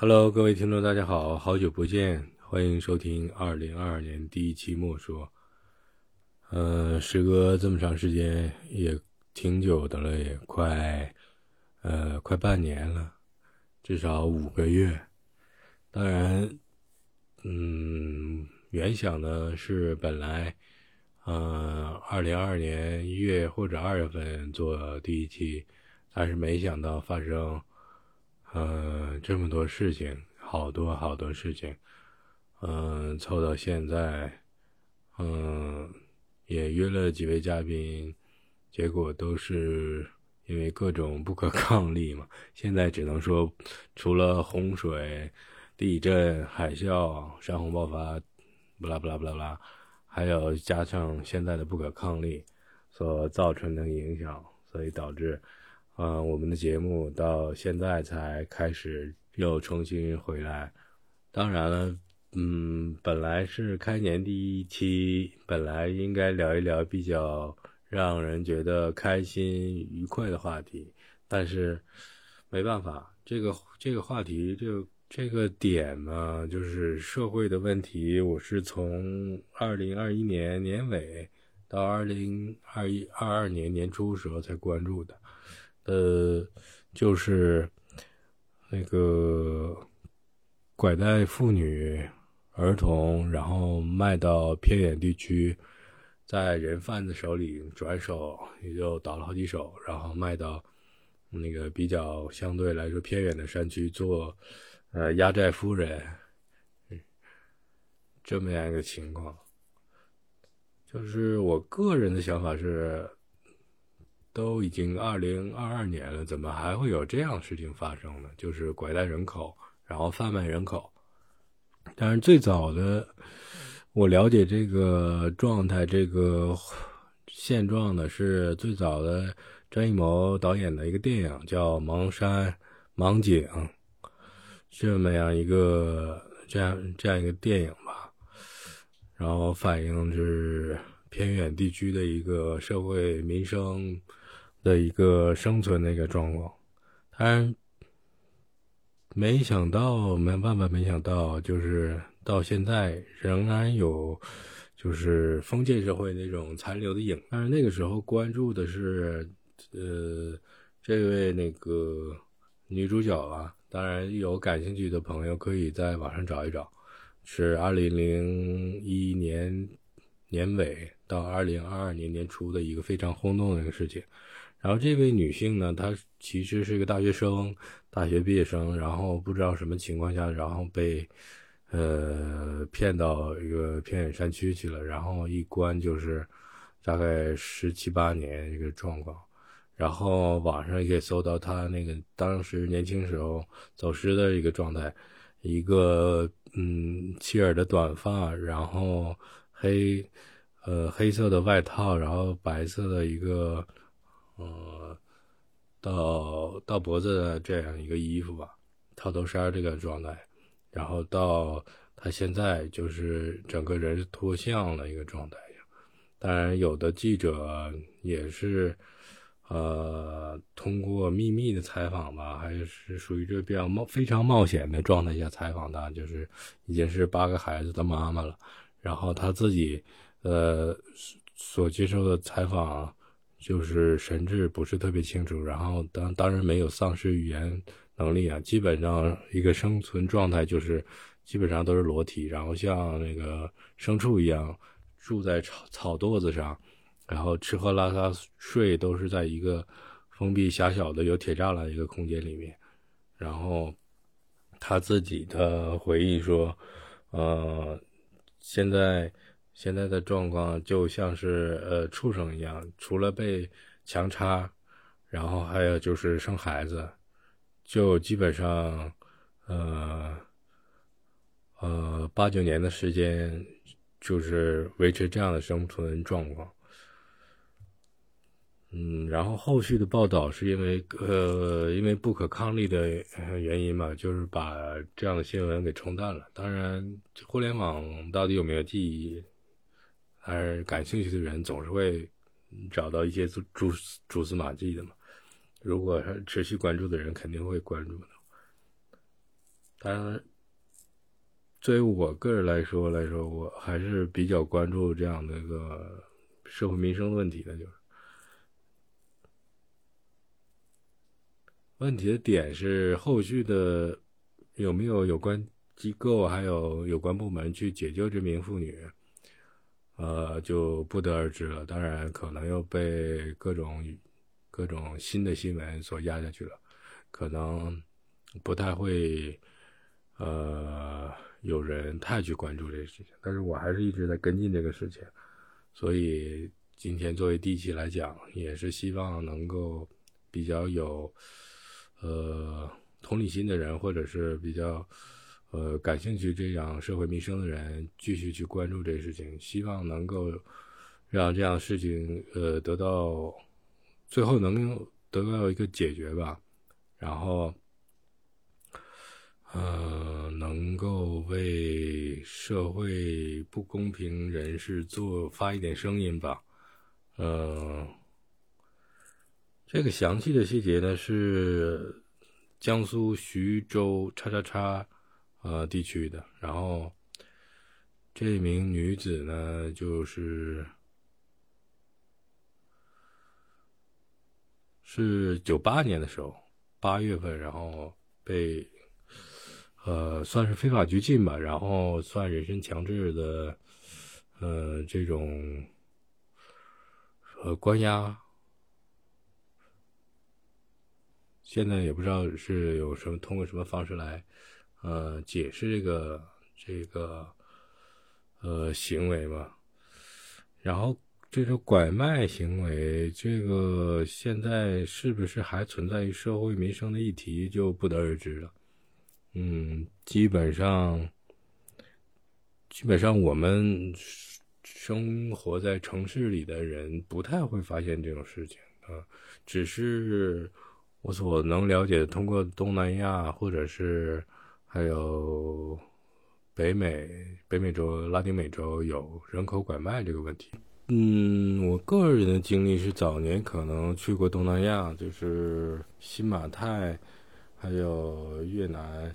Hello，各位听众，大家好，好久不见，欢迎收听二零二二年第一期莫说。呃，时隔这么长时间，也挺久的了，也快呃快半年了，至少五个月。当然，嗯，原想呢是本来，呃，二零二二年一月或者二月份做第一期，但是没想到发生。呃，这么多事情，好多好多事情，嗯，凑到现在，嗯，也约了几位嘉宾，结果都是因为各种不可抗力嘛。现在只能说，除了洪水、地震、海啸、山洪爆发，不啦不啦不啦啦，还有加上现在的不可抗力所造成的影响，所以导致。嗯，我们的节目到现在才开始又重新回来。当然了，嗯，本来是开年第一期，本来应该聊一聊比较让人觉得开心愉快的话题，但是没办法，这个这个话题，这这个点呢，就是社会的问题。我是从二零二一年年尾到二零二一二二年年初时候才关注的。呃，就是那个拐带妇女、儿童，然后卖到偏远地区，在人贩子手里转手，也就倒了好几手，然后卖到那个比较相对来说偏远的山区做呃压寨夫人，这么样一个情况。就是我个人的想法是。都已经二零二二年了，怎么还会有这样的事情发生呢？就是拐带人口，然后贩卖人口。但是最早的，我了解这个状态、这个现状的是最早的张艺谋导演的一个电影，叫《盲山盲井》，这么样一个这样这样一个电影吧。然后反映是偏远地区的一个社会民生。的一个生存的一个状况，但没想到，没办法，没想到，就是到现在仍然有，就是封建社会那种残留的影。但是那个时候关注的是，呃，这位那个女主角啊，当然有感兴趣的朋友可以在网上找一找，是二零零一年年尾到二零二二年年初的一个非常轰动的一个事情。然后这位女性呢，她其实是一个大学生，大学毕业生，然后不知道什么情况下，然后被，呃，骗到一个偏远山区去了，然后一关就是大概十七八年一个状况，然后网上也可以搜到她那个当时年轻时候走失的一个状态，一个嗯齐耳的短发，然后黑，呃黑色的外套，然后白色的一个。呃，到到脖子的这样一个衣服吧，套头衫这个状态，然后到他现在就是整个人脱相了一个状态当然，有的记者也是，呃，通过秘密的采访吧，还是属于这比较冒非常冒险的状态下采访的，就是已经是八个孩子的妈妈了，然后他自己呃所接受的采访。就是神志不是特别清楚，然后当当然没有丧失语言能力啊，基本上一个生存状态就是基本上都是裸体，然后像那个牲畜一样住在草草垛子上，然后吃喝拉撒睡都是在一个封闭狭小的有铁栅栏一个空间里面，然后他自己的回忆说，呃，现在。现在的状况就像是呃畜生一样，除了被强插，然后还有就是生孩子，就基本上，呃，呃八九年的时间，就是维持这样的生存状况。嗯，然后后续的报道是因为呃因为不可抗力的原因嘛，就是把这样的新闻给冲淡了。当然，互联网到底有没有记忆？而感兴趣的人总是会找到一些蛛蛛蛛丝马迹的嘛。如果持续关注的人肯定会关注的。当然，作为我个人来说来说，我还是比较关注这样的一个社会民生的问题的，就是问题的点是后续的有没有有关机构还有有关部门去解救这名妇女，呃，就不得而知了。当然，可能又被各种各种新的新闻所压下去了，可能不太会。呃，有人太去关注这个事情，但是我还是一直在跟进这个事情，所以今天作为第一期来讲，也是希望能够比较有呃同理心的人，或者是比较呃感兴趣这样社会民生的人，继续去关注这个事情，希望能够让这样事情呃得到最后能得到一个解决吧，然后。呃，能够为社会不公平人士做发一点声音吧。呃，这个详细的细节呢是江苏徐州叉叉叉呃地区的。然后这名女子呢，就是是九八年的时候八月份，然后被。呃，算是非法拘禁吧，然后算人身强制的，呃，这种呃关押。现在也不知道是有什么通过什么方式来呃解释这个这个呃行为吧。然后这种拐卖行为，这个现在是不是还存在于社会民生的议题，就不得而知了。嗯，基本上，基本上我们生活在城市里的人不太会发现这种事情啊。只是我所能了解，通过东南亚或者是还有北美、北美洲、拉丁美洲有人口拐卖这个问题。嗯，我个人的经历是早年可能去过东南亚，就是新马泰。还有越南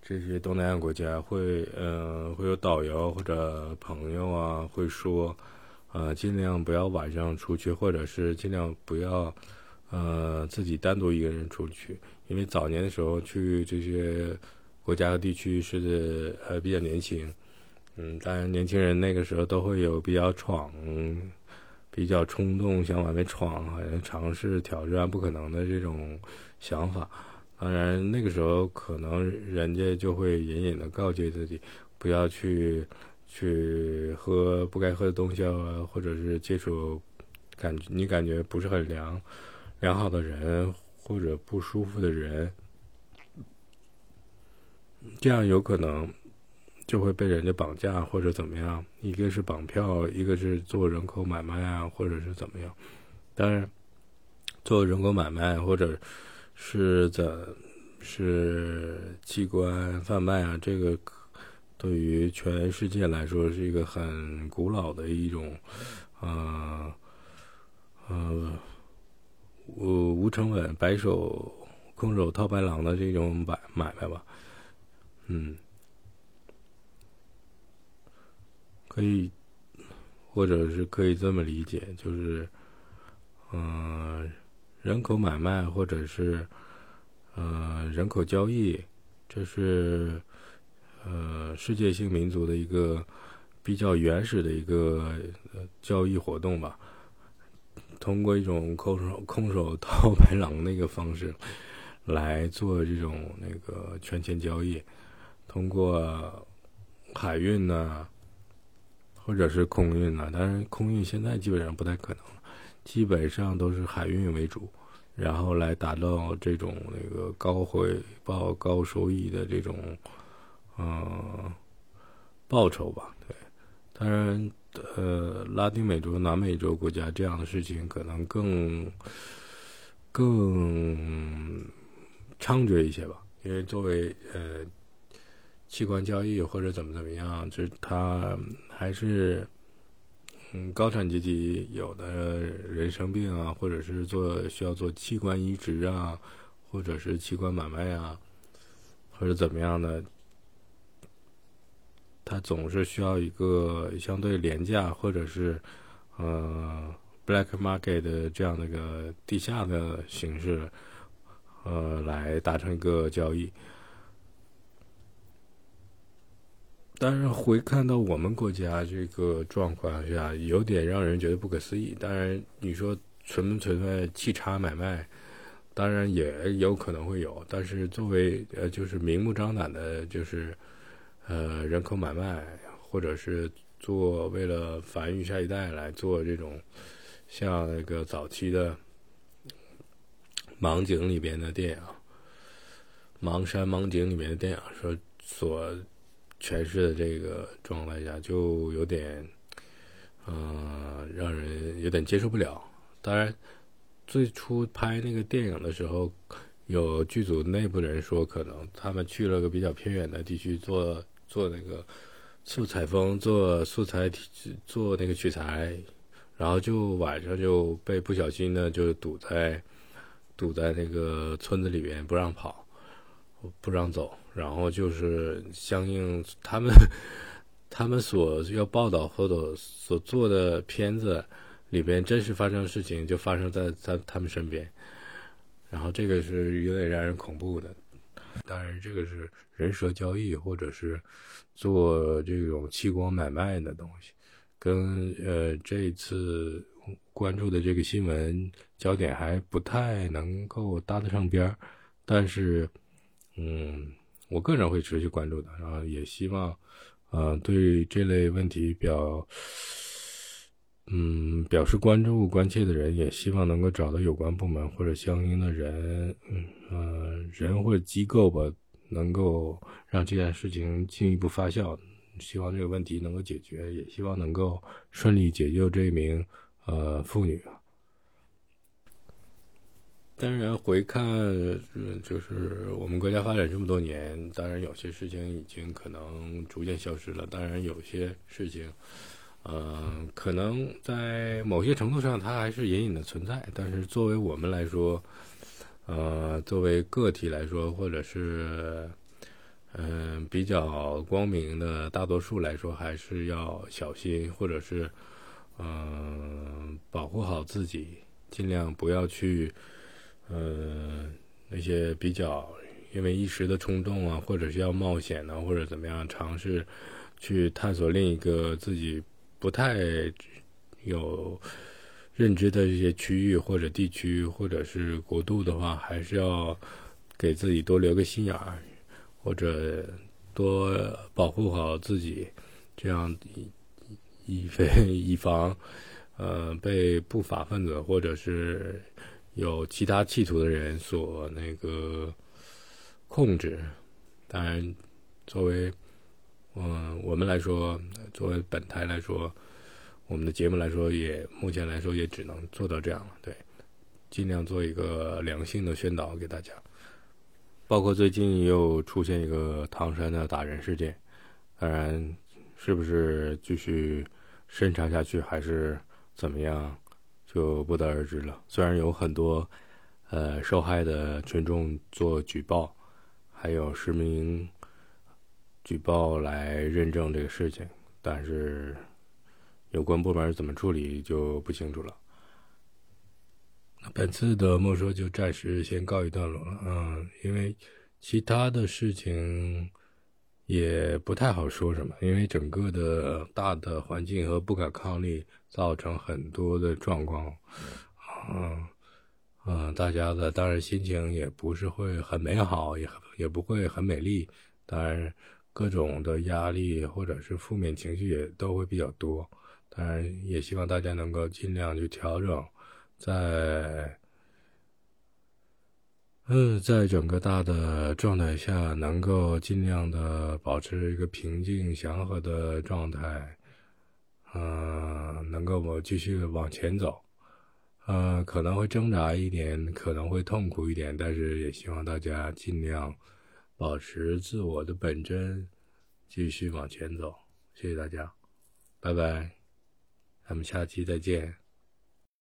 这些东南亚国家会，呃，会有导游或者朋友啊，会说，呃，尽量不要晚上出去，或者是尽量不要，呃，自己单独一个人出去，因为早年的时候去这些国家和地区是呃比较年轻，嗯，当然年轻人那个时候都会有比较闯，比较冲动，想往外闯，尝试挑战不可能的这种想法。当然，那个时候可能人家就会隐隐的告诫自己，不要去去喝不该喝的东西啊，或者是接触感觉你感觉不是很良良好的人或者不舒服的人，这样有可能就会被人家绑架或者怎么样。一个是绑票，一个是做人口买卖啊，或者是怎么样。当然，做人口买卖或者。是怎，是器官贩卖啊，这个对于全世界来说是一个很古老的一种，呃，呃，无无成本、白手空手套白狼的这种买买卖吧，嗯，可以，或者是可以这么理解，就是，嗯。人口买卖或者是呃人口交易，这是呃世界性民族的一个比较原始的一个交易活动吧。通过一种空手空手 套白狼的一个方式来做这种那个权钱交易，通过海运呢，或者是空运呢，当然空运现在基本上不太可能。基本上都是海运为主，然后来达到这种那个高回报、高收益的这种，嗯，报酬吧。对，当然，呃，拉丁美洲、南美洲国家这样的事情可能更更猖獗一些吧，因为作为呃器官交易或者怎么怎么样，就是它还是。嗯，高产阶级有的人生病啊，或者是做需要做器官移植啊，或者是器官买卖啊，或者怎么样的，它总是需要一个相对廉价或者是呃 black market 的这样的一个地下的形式，呃，来达成一个交易。但是回看到我们国家这个状况下，有点让人觉得不可思议。当然，你说存不存在气差买卖，当然也有可能会有。但是作为呃，就是明目张胆的，就是呃人口买卖，或者是做为了繁育下一代来做这种，像那个早期的盲井里边的电影，盲山盲井里面的电影说所。诠释的这个状态下，就有点，嗯，让人有点接受不了。当然，最初拍那个电影的时候，有剧组内部人说，可能他们去了个比较偏远的地区做做那个素采风，做素材做那个取材，然后就晚上就被不小心的就堵在堵在那个村子里边，不让跑，不让走。然后就是相应他们 他们所要报道或者所做的片子里边真实发生的事情就发生在在他们身边，然后这个是有点让人恐怖的。当然，这个是人蛇交易或者是做这种器官买卖的东西，跟呃这次关注的这个新闻焦点还不太能够搭得上边儿，但是嗯。我个人会持续关注的，然后也希望，呃，对这类问题表，嗯，表示关注、关切的人，也希望能够找到有关部门或者相应的人，嗯，呃，人或者机构吧，能够让这件事情进一步发酵。希望这个问题能够解决，也希望能够顺利解救这名呃妇女。当然，回看，就是我们国家发展这么多年，当然有些事情已经可能逐渐消失了。当然，有些事情，嗯，可能在某些程度上它还是隐隐的存在。但是，作为我们来说，呃，作为个体来说，或者是，嗯，比较光明的大多数来说，还是要小心，或者是，嗯，保护好自己，尽量不要去。呃，那些比较因为一时的冲动啊，或者是要冒险呢，或者怎么样尝试去探索另一个自己不太有认知的一些区域或者地区或者是国度的话，还是要给自己多留个心眼儿，或者多保护好自己，这样以以以防呃被不法分子或者是。有其他企图的人所那个控制，当然，作为嗯我们来说，作为本台来说，我们的节目来说，也目前来说也只能做到这样了。对，尽量做一个良性的宣导给大家。包括最近又出现一个唐山的打人事件，当然，是不是继续深查下去，还是怎么样？就不得而知了。虽然有很多，呃，受害的群众做举报，还有实名举报来认证这个事情，但是有关部门怎么处理就不清楚了。本次的没说就暂时先告一段落了，嗯，因为其他的事情也不太好说什么，因为整个的大的环境和不可抗力。造成很多的状况，嗯嗯，大家的当然心情也不是会很美好，也也不会很美丽，当然各种的压力或者是负面情绪也都会比较多，当然也希望大家能够尽量去调整，在嗯，在整个大的状态下，能够尽量的保持一个平静祥和的状态。嗯，能够我继续往前走，呃，可能会挣扎一点，可能会痛苦一点，但是也希望大家尽量保持自我的本真，继续往前走。谢谢大家，拜拜，咱们下期再见。